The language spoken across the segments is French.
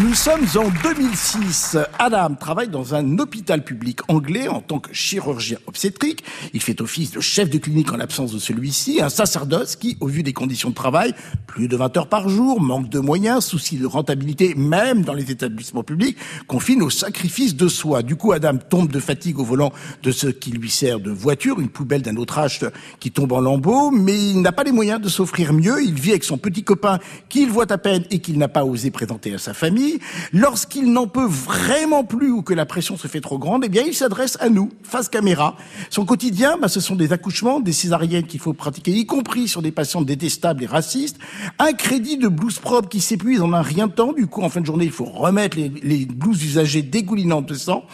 Nous sommes en 2006. Adam travaille dans un hôpital public anglais en tant que chirurgien obstétrique. Il fait office de chef de clinique en l'absence de celui-ci, un sacerdoce qui, au vu des conditions de travail, plus de 20 heures par jour, manque de moyens, souci de rentabilité, même dans les établissements publics, confine au sacrifice de soi. Du coup, Adam tombe de fatigue au volant de ce qui lui sert de voiture, une poubelle d'un autre âge qui tombe en lambeaux, mais il n'a pas les moyens de s'offrir mieux. Il vit avec son petit copain qu'il voit à peine et qu'il n'a pas osé présenter à sa famille. Lorsqu'il n'en peut vraiment plus ou que la pression se fait trop grande, eh bien, il s'adresse à nous, face caméra. Son quotidien, bah, ce sont des accouchements, des césariennes qu'il faut pratiquer, y compris sur des patients détestables et racistes. Un crédit de blouse propre qui s'épuise en un rien de temps. Du coup, en fin de journée, il faut remettre les, les blouses usagées dégoulinantes de sang.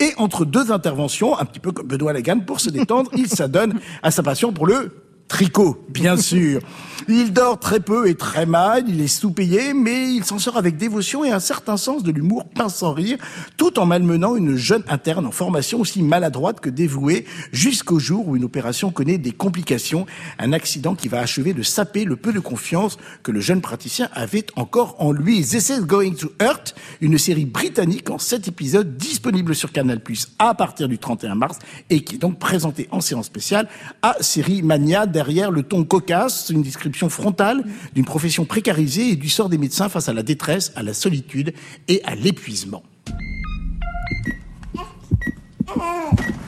Et entre deux interventions, un petit peu comme Benoît Lagan, pour se détendre, il s'adonne à sa passion pour le Tricot, bien sûr. Il dort très peu et très mal, il est sous-payé, mais il s'en sort avec dévotion et un certain sens de l'humour pince sans rire, tout en malmenant une jeune interne en formation aussi maladroite que dévouée, jusqu'au jour où une opération connaît des complications, un accident qui va achever de saper le peu de confiance que le jeune praticien avait encore en lui. This is Going to Hurt, une série britannique en sept épisodes disponible sur Canal+, à partir du 31 mars, et qui est donc présentée en séance spéciale à Série Mania derrière le ton cocasse, une description frontale d'une profession précarisée et du sort des médecins face à la détresse, à la solitude et à l'épuisement.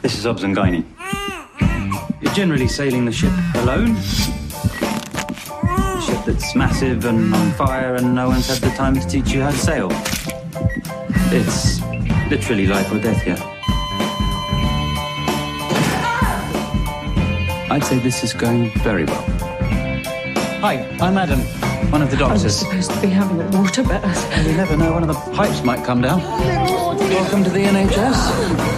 This is Guiney. You're generally sailing the ship alone. A ship that's massive and on fire, and no one's had the time to teach you how to sail. It's literally life or death here. I'd say this is going very well. Hi, I'm Adam, one of the doctors. I was supposed to be having a water bath. And you never know, one of the pipes might come down. Oh, Welcome to the NHS.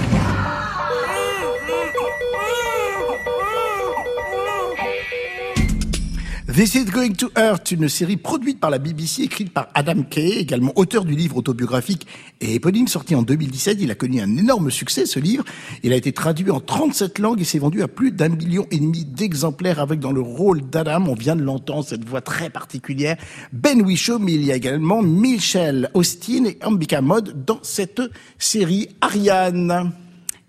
This is Going to Hurt, une série produite par la BBC, écrite par Adam Kay, également auteur du livre autobiographique et éponyme sorti en 2017. Il a connu un énorme succès, ce livre. Il a été traduit en 37 langues et s'est vendu à plus d'un million et demi d'exemplaires avec dans le rôle d'Adam, on vient de l'entendre, cette voix très particulière, Ben Whishaw, mais il y a également Michelle Austin et Ambika Mode dans cette série. Ariane.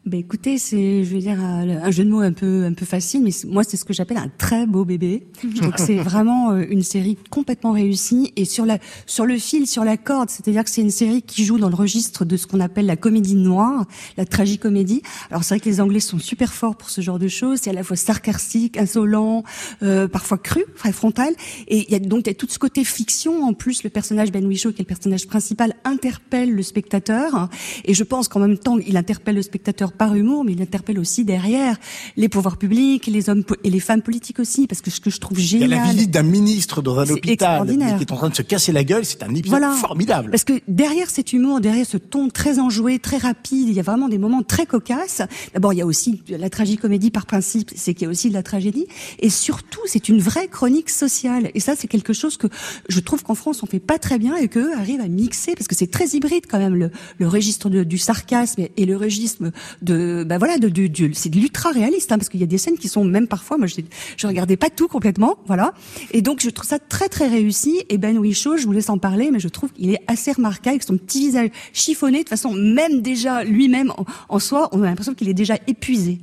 Ben écoutez, c'est, je veux dire, un un jeu de mots un peu, un peu facile, mais moi c'est ce que j'appelle un très beau bébé. Je trouve que c'est vraiment euh, une série complètement réussie et sur la, sur le fil, sur la corde. C'est-à-dire que c'est une série qui joue dans le registre de ce qu'on appelle la comédie noire, la tragicomédie. Alors c'est vrai que les Anglais sont super forts pour ce genre de choses. C'est à la fois sarcastique, insolent, euh, parfois cru, très frontal. Et il y a donc il y a tout ce côté fiction. En plus, le personnage Ben Whishaw, qui est le personnage principal, interpelle le spectateur. Et je pense qu'en même temps, il interpelle le spectateur par humour, mais il interpelle aussi derrière les pouvoirs publics, les hommes et les femmes politiques aussi, parce que ce que je trouve Il y a génial. la visite d'un ministre dans un hôpital qui est en train de se casser la gueule. C'est un épisode Voilà. formidable. Parce que derrière cet humour, derrière ce ton très enjoué, très rapide, il y a vraiment des moments très cocasses. D'abord, il y a aussi la tragicomédie par principe, c'est qu'il y a aussi de la tragédie. Et surtout, c'est une vraie chronique sociale. Et ça, c'est quelque chose que je trouve qu'en France, on fait pas très bien et qu'eux arrivent à mixer, parce que c'est très hybride quand même, le, le registre de- du sarcasme et le registre de, bah voilà, de, du- du- c'est de l'ultra réaliste, hein, parce qu'il y a des scènes qui sont même parfois, moi, je, je regardais pas tout complètement, voilà. Et donc, je trouve ça très très réussi. Et Ben Whishaw, je vous laisse en parler, mais je trouve qu'il est assez remarquable son petit visage chiffonné. De façon, même déjà lui-même en, en soi, on a l'impression qu'il est déjà épuisé.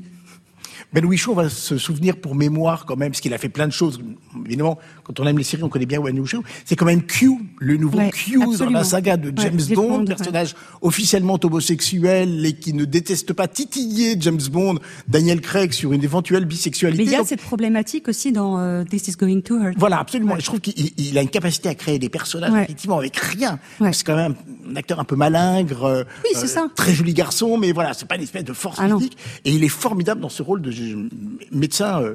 Ben Whishaw, on va se souvenir pour mémoire quand même, parce qu'il a fait plein de choses. Évidemment, quand on aime les séries, on connaît bien Ben Whishaw. C'est quand même Q, le nouveau Ouais, Q dans absolument. la saga de James Bond, Bond, ouais. personnage officiellement homosexuel et qui ne déteste pas titiller James Bond, Daniel Craig sur une éventuelle bisexualité. Mais il y a Donc, cette problématique aussi dans euh, This is Going to Hurt. Voilà, absolument. Je trouve qu'il il a une capacité à créer des personnages effectivement avec rien. C'est quand même un acteur un peu malingre, euh, Oui, c'est ça. très joli garçon, mais voilà, c'est pas une espèce de force Ah physique. Et il est formidable dans ce rôle de médecin euh,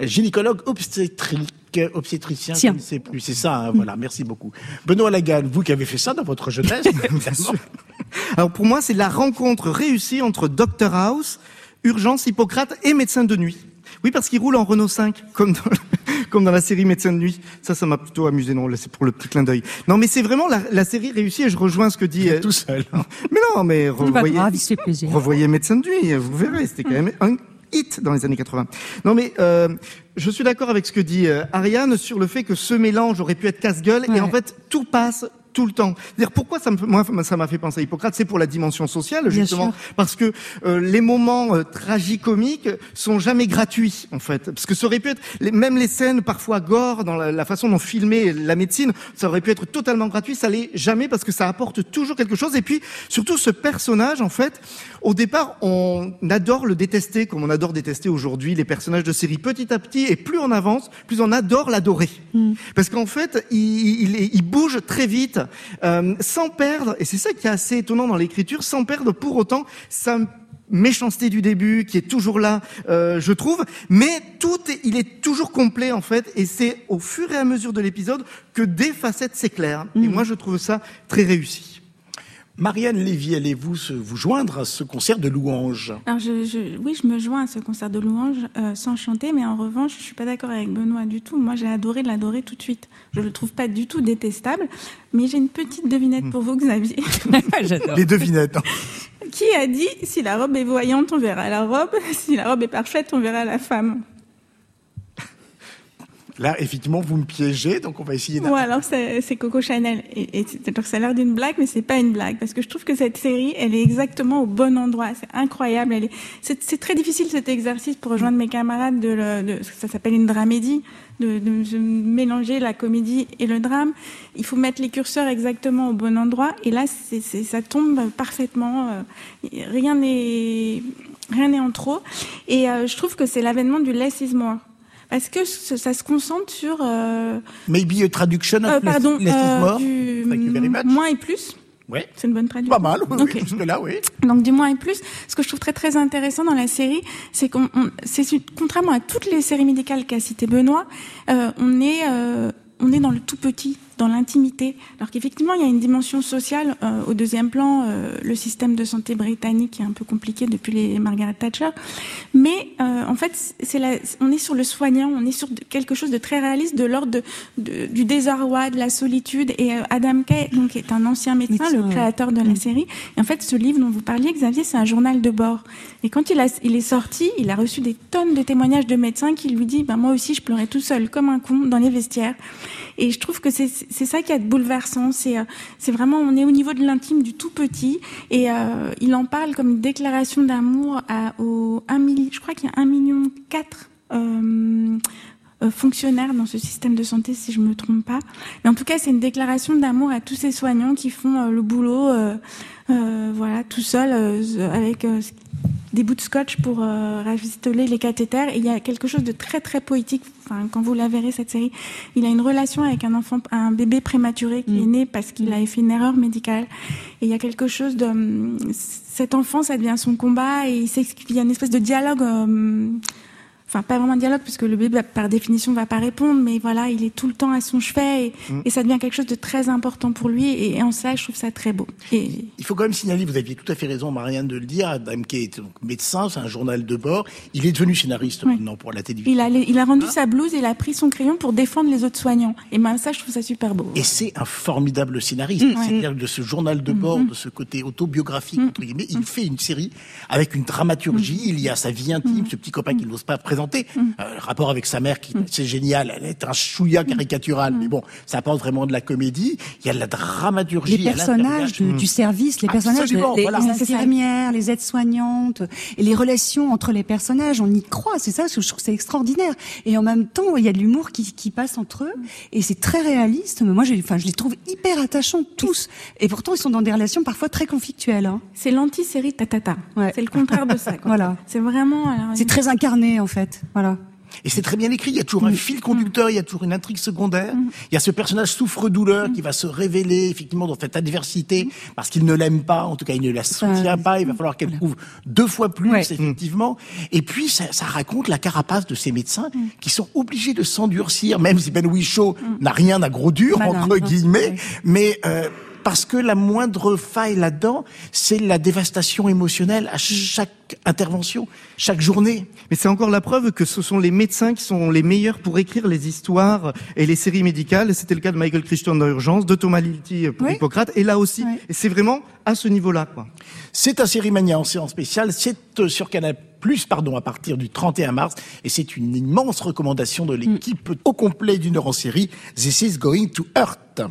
gynécologue obstétrique. Obstétricien, je ne sais plus, c'est ça, hein, voilà, merci beaucoup. Benoît Lagal, vous qui avez fait ça dans votre jeunesse, évidemment. Alors pour moi, c'est la rencontre réussie entre Dr House, Urgence, Hippocrate et Médecin de nuit. Oui, parce qu'il roule en Renault 5, comme dans, comme dans la série Médecin de nuit. Ça, ça m'a plutôt amusé. Non, là, c'est pour le petit clin d'œil. Non, mais c'est vraiment la, la série réussie et je rejoins ce que dit... euh, tout seul. Mais non, mais revoyez, grave, revoyez Médecin de nuit, vous verrez, c'était quand même un hit dans les années 80. Non, mais euh, je suis d'accord avec ce que dit euh, Ariane sur le fait que ce mélange aurait pu être casse-gueule Ouais. et en fait, tout passe tout le temps. dire pourquoi ça me, moi, ça m'a fait penser à Hippocrate, c'est pour la dimension sociale, justement, parce que euh, les moments euh, tragicomiques sont jamais gratuits, en fait, parce que ça aurait pu être, même les scènes parfois gore dans la, façon dont filmer la médecine, ça aurait pu être totalement gratuit, ça l'est jamais parce que ça apporte toujours quelque chose. Et puis surtout ce personnage, en fait, au départ, on adore le détester, comme on adore détester aujourd'hui les personnages de série. Petit à petit, et plus on avance, plus on adore l'adorer, hmm. parce qu'en fait, il, il, il bouge très vite euh, sans perdre, et c'est ça qui est assez étonnant dans l'écriture, sans perdre pour autant sa méchanceté du début qui est toujours là, euh, je trouve, mais tout il est toujours complet en fait, et c'est au fur et à mesure de l'épisode que des facettes s'éclairent. Et mm. moi, je trouve ça très réussi. Marianne Lévy, allez-vous vous joindre à ce concert de louanges? Alors je, oui, je me joins à ce concert de louanges euh, sans chanter, mais en revanche, je suis pas d'accord avec Benoît du tout. Moi, j'ai adoré l'adorer tout de suite. Je le trouve pas du tout détestable, mais j'ai une petite devinette pour vous, Xavier. Les devinettes. Hein. Qui a dit si la robe est voyante, on verra la robe, si la robe est parfaite, on verra la femme? Là, effectivement, vous me piégez, donc on va essayer. Ouais, alors c'est Coco Chanel, et, et ça a l'air d'une blague, mais c'est pas une blague, parce que je trouve que cette série, elle est exactement au bon endroit. C'est incroyable. C'est très difficile cet exercice pour rejoindre mes camarades de, de ça s'appelle une dramédie, de, mélanger la comédie et le drame. Il faut mettre les curseurs exactement au bon endroit, et là, ça tombe parfaitement. Euh, rien n'est rien n'est en trop, et euh, je trouve que c'est l'avènement du less is more. Est-ce que ça se concentre sur euh, Maybe a traduction of euh, pardon, euh, du moins et plus? Ouais. C'est une bonne traduction. Pas mal, oui, jusque là, oui. Donc du moins et plus. Ce que je trouve très très intéressant dans la série, c'est qu'on, c'est contrairement à toutes les séries médicales qu'a cité Benoît, euh, on est euh, on est dans le tout petit, dans l'intimité. Alors qu'effectivement, il y a une dimension sociale euh, au deuxième plan, euh, le système de santé britannique est un peu compliqué depuis les Margaret Thatcher. Mais euh, en fait, c'est la, on est sur le soignant, on est sur quelque chose de très réaliste, de l'ordre de, du désarroi, de la solitude. Et Adam Kay, donc, est un ancien médecin, le créateur de la mm. série. Et en fait, ce livre dont vous parliez, Xavier, c'est un journal de bord. Et quand il, a, il est sorti, il a reçu des tonnes de témoignages de médecins qui lui disent, ben, moi aussi, je pleurais tout seul, comme un con, dans les vestiaires. Et je trouve que c'est ça qui est bouleversant. C'est euh, c'est vraiment, on est au niveau de l'intime du tout petit. Et euh, il en parle comme une déclaration d'amour au 1 million, je crois qu'il y a 1 million 4 euh, euh, fonctionnaires dans ce système de santé, si je me trompe pas. Mais en tout cas, c'est une déclaration d'amour à tous ces soignants qui font le boulot, voilà, tout seul, avec des bouts de scotch pour euh, rafistoler les cathéters. Et il y a quelque chose de très très poétique. Enfin, quand vous la verrez cette série, il a une relation avec un enfant, un bébé prématuré qui est mm. né parce qu'il a fait une erreur médicale. Et il y a quelque chose de hum, cet enfant, ça devient son combat et il, y a une espèce de dialogue. Hum, enfin pas vraiment un dialogue puisque le bébé par définition va pas répondre, mais voilà, il est tout le temps à son chevet et, mm. ça devient quelque chose de très important pour lui et, en cela je trouve ça très beau. Et... Il faut quand même signaler, vous aviez tout à fait raison, Marianne, de le dire. Adam Kay est donc médecin, c'est un journal de bord. Il est devenu scénariste maintenant pour la télévision. Il a, il a rendu sa blouse et il a pris son crayon pour défendre les autres soignants. Et même ça, je trouve ça super beau. Et c'est un formidable scénariste. Mm. C'est-à-dire de ce journal de bord, mm-hmm. de ce côté autobiographique entre guillemets, il fait une série avec une dramaturgie. Il y a sa vie intime, ce petit copain qu'il n'ose pas présenter. Euh, rapport avec sa mère, qui mm. c'est génial, elle est un chouïa caricatural, mais mm. bon, ça apporte vraiment de la comédie. Il y a de la dramaturgie. Les personnages du, service, les personnages, les, infirmières, les aides-soignantes, et les relations entre les personnages, on y croit. C'est ça, je trouve que c'est extraordinaire. Et en même temps, il y a de l'humour qui, qui passe entre eux, et c'est très réaliste. Mais moi, enfin, je les trouve hyper attachants tous. Et pourtant, ils sont dans des relations parfois très conflictuelles. Hein. C'est l'anti-série tatata. Ouais. C'est le contraire de ça. voilà. C'est vraiment. C'est très incarné en fait. Voilà. Et c'est très bien écrit. Il y a toujours un mm. fil conducteur, il y a toujours une intrigue secondaire. Mm. Il y a ce personnage souffre-douleur qui va se révéler effectivement dans cette adversité parce qu'il ne l'aime pas. En tout cas, il ne la soutient pas. Il va falloir qu'elle prouve deux fois plus effectivement. Et puis ça, ça, raconte la carapace de ces médecins mm. qui sont obligés de s'endurcir, même si Ben Whishaw n'a rien à gros dur entre guillemets, mais euh, parce que la moindre faille là-dedans, c'est la dévastation émotionnelle à chaque intervention, chaque journée. Mais c'est encore la preuve que ce sont les médecins qui sont les meilleurs pour écrire les histoires et les séries médicales. C'était le cas de Michael Christian dans Urgence, de Thomas Lilty pour Hippocrate, et là aussi. Et c'est vraiment à ce niveau-là, quoi. C'est un série mania en séance spéciale. C'est euh, sur Canal plus pardon à partir du 31 mars et c'est une immense recommandation de l'équipe au complet d'une heure en série This is going to hurt.